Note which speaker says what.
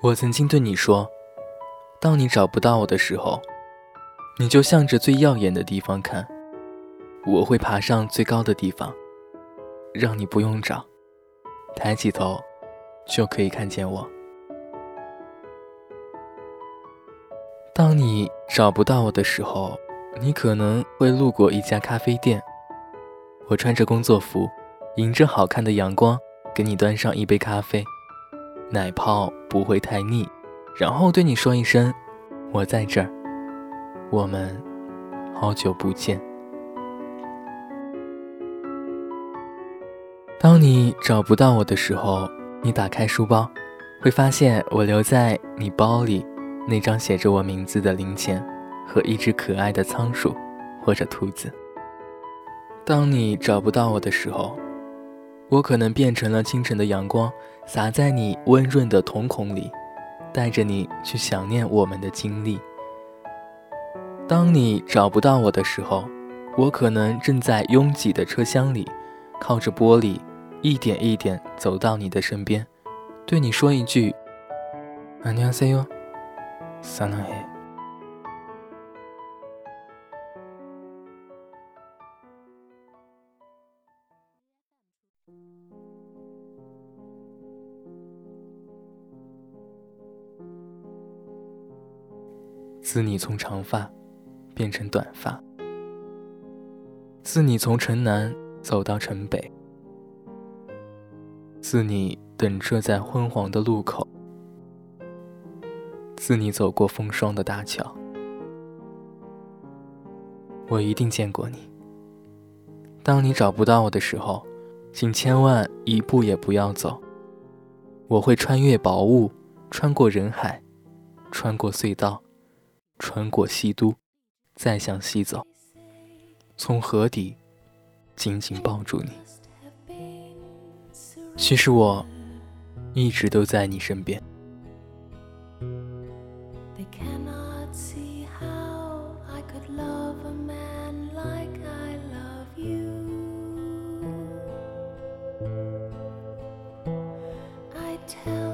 Speaker 1: 我曾经对你说，当你找不到我的时候，你就向着最耀眼的地方看，我会爬上最高的地方，让你不用找，抬起头就可以看见我。当你找不到我的时候，你可能会路过一家咖啡店，我穿着工作服，迎着好看的阳光，给你端上一杯咖啡。奶泡不会太腻，然后对你说一声：“我在这儿。”我们好久不见。当你找不到我的时候，你打开书包，会发现我留在你包里那张写着我名字的零钱和一只可爱的仓鼠或者兔子。当你找不到我的时候，我可能变成了清晨的阳光，洒在你温润的瞳孔里，带着你去想念我们的经历。当你找不到我的时候，我可能正在拥挤的车厢里，靠着玻璃，一点一点走到你的身边，对你说一句：“안녕하세 요， 사랑 해。 ” 自你从长发变成短发，自你从城南走到城北，自你等车在昏黄的路口，自你走过风霜的大桥，我一定见过你。当你找不到我的时候，请千万一步也不要走，我会穿越薄雾，穿过人海，穿过隧道。穿过西都，再向西走，从河底紧紧抱住你。其实我一直都在你身边。tell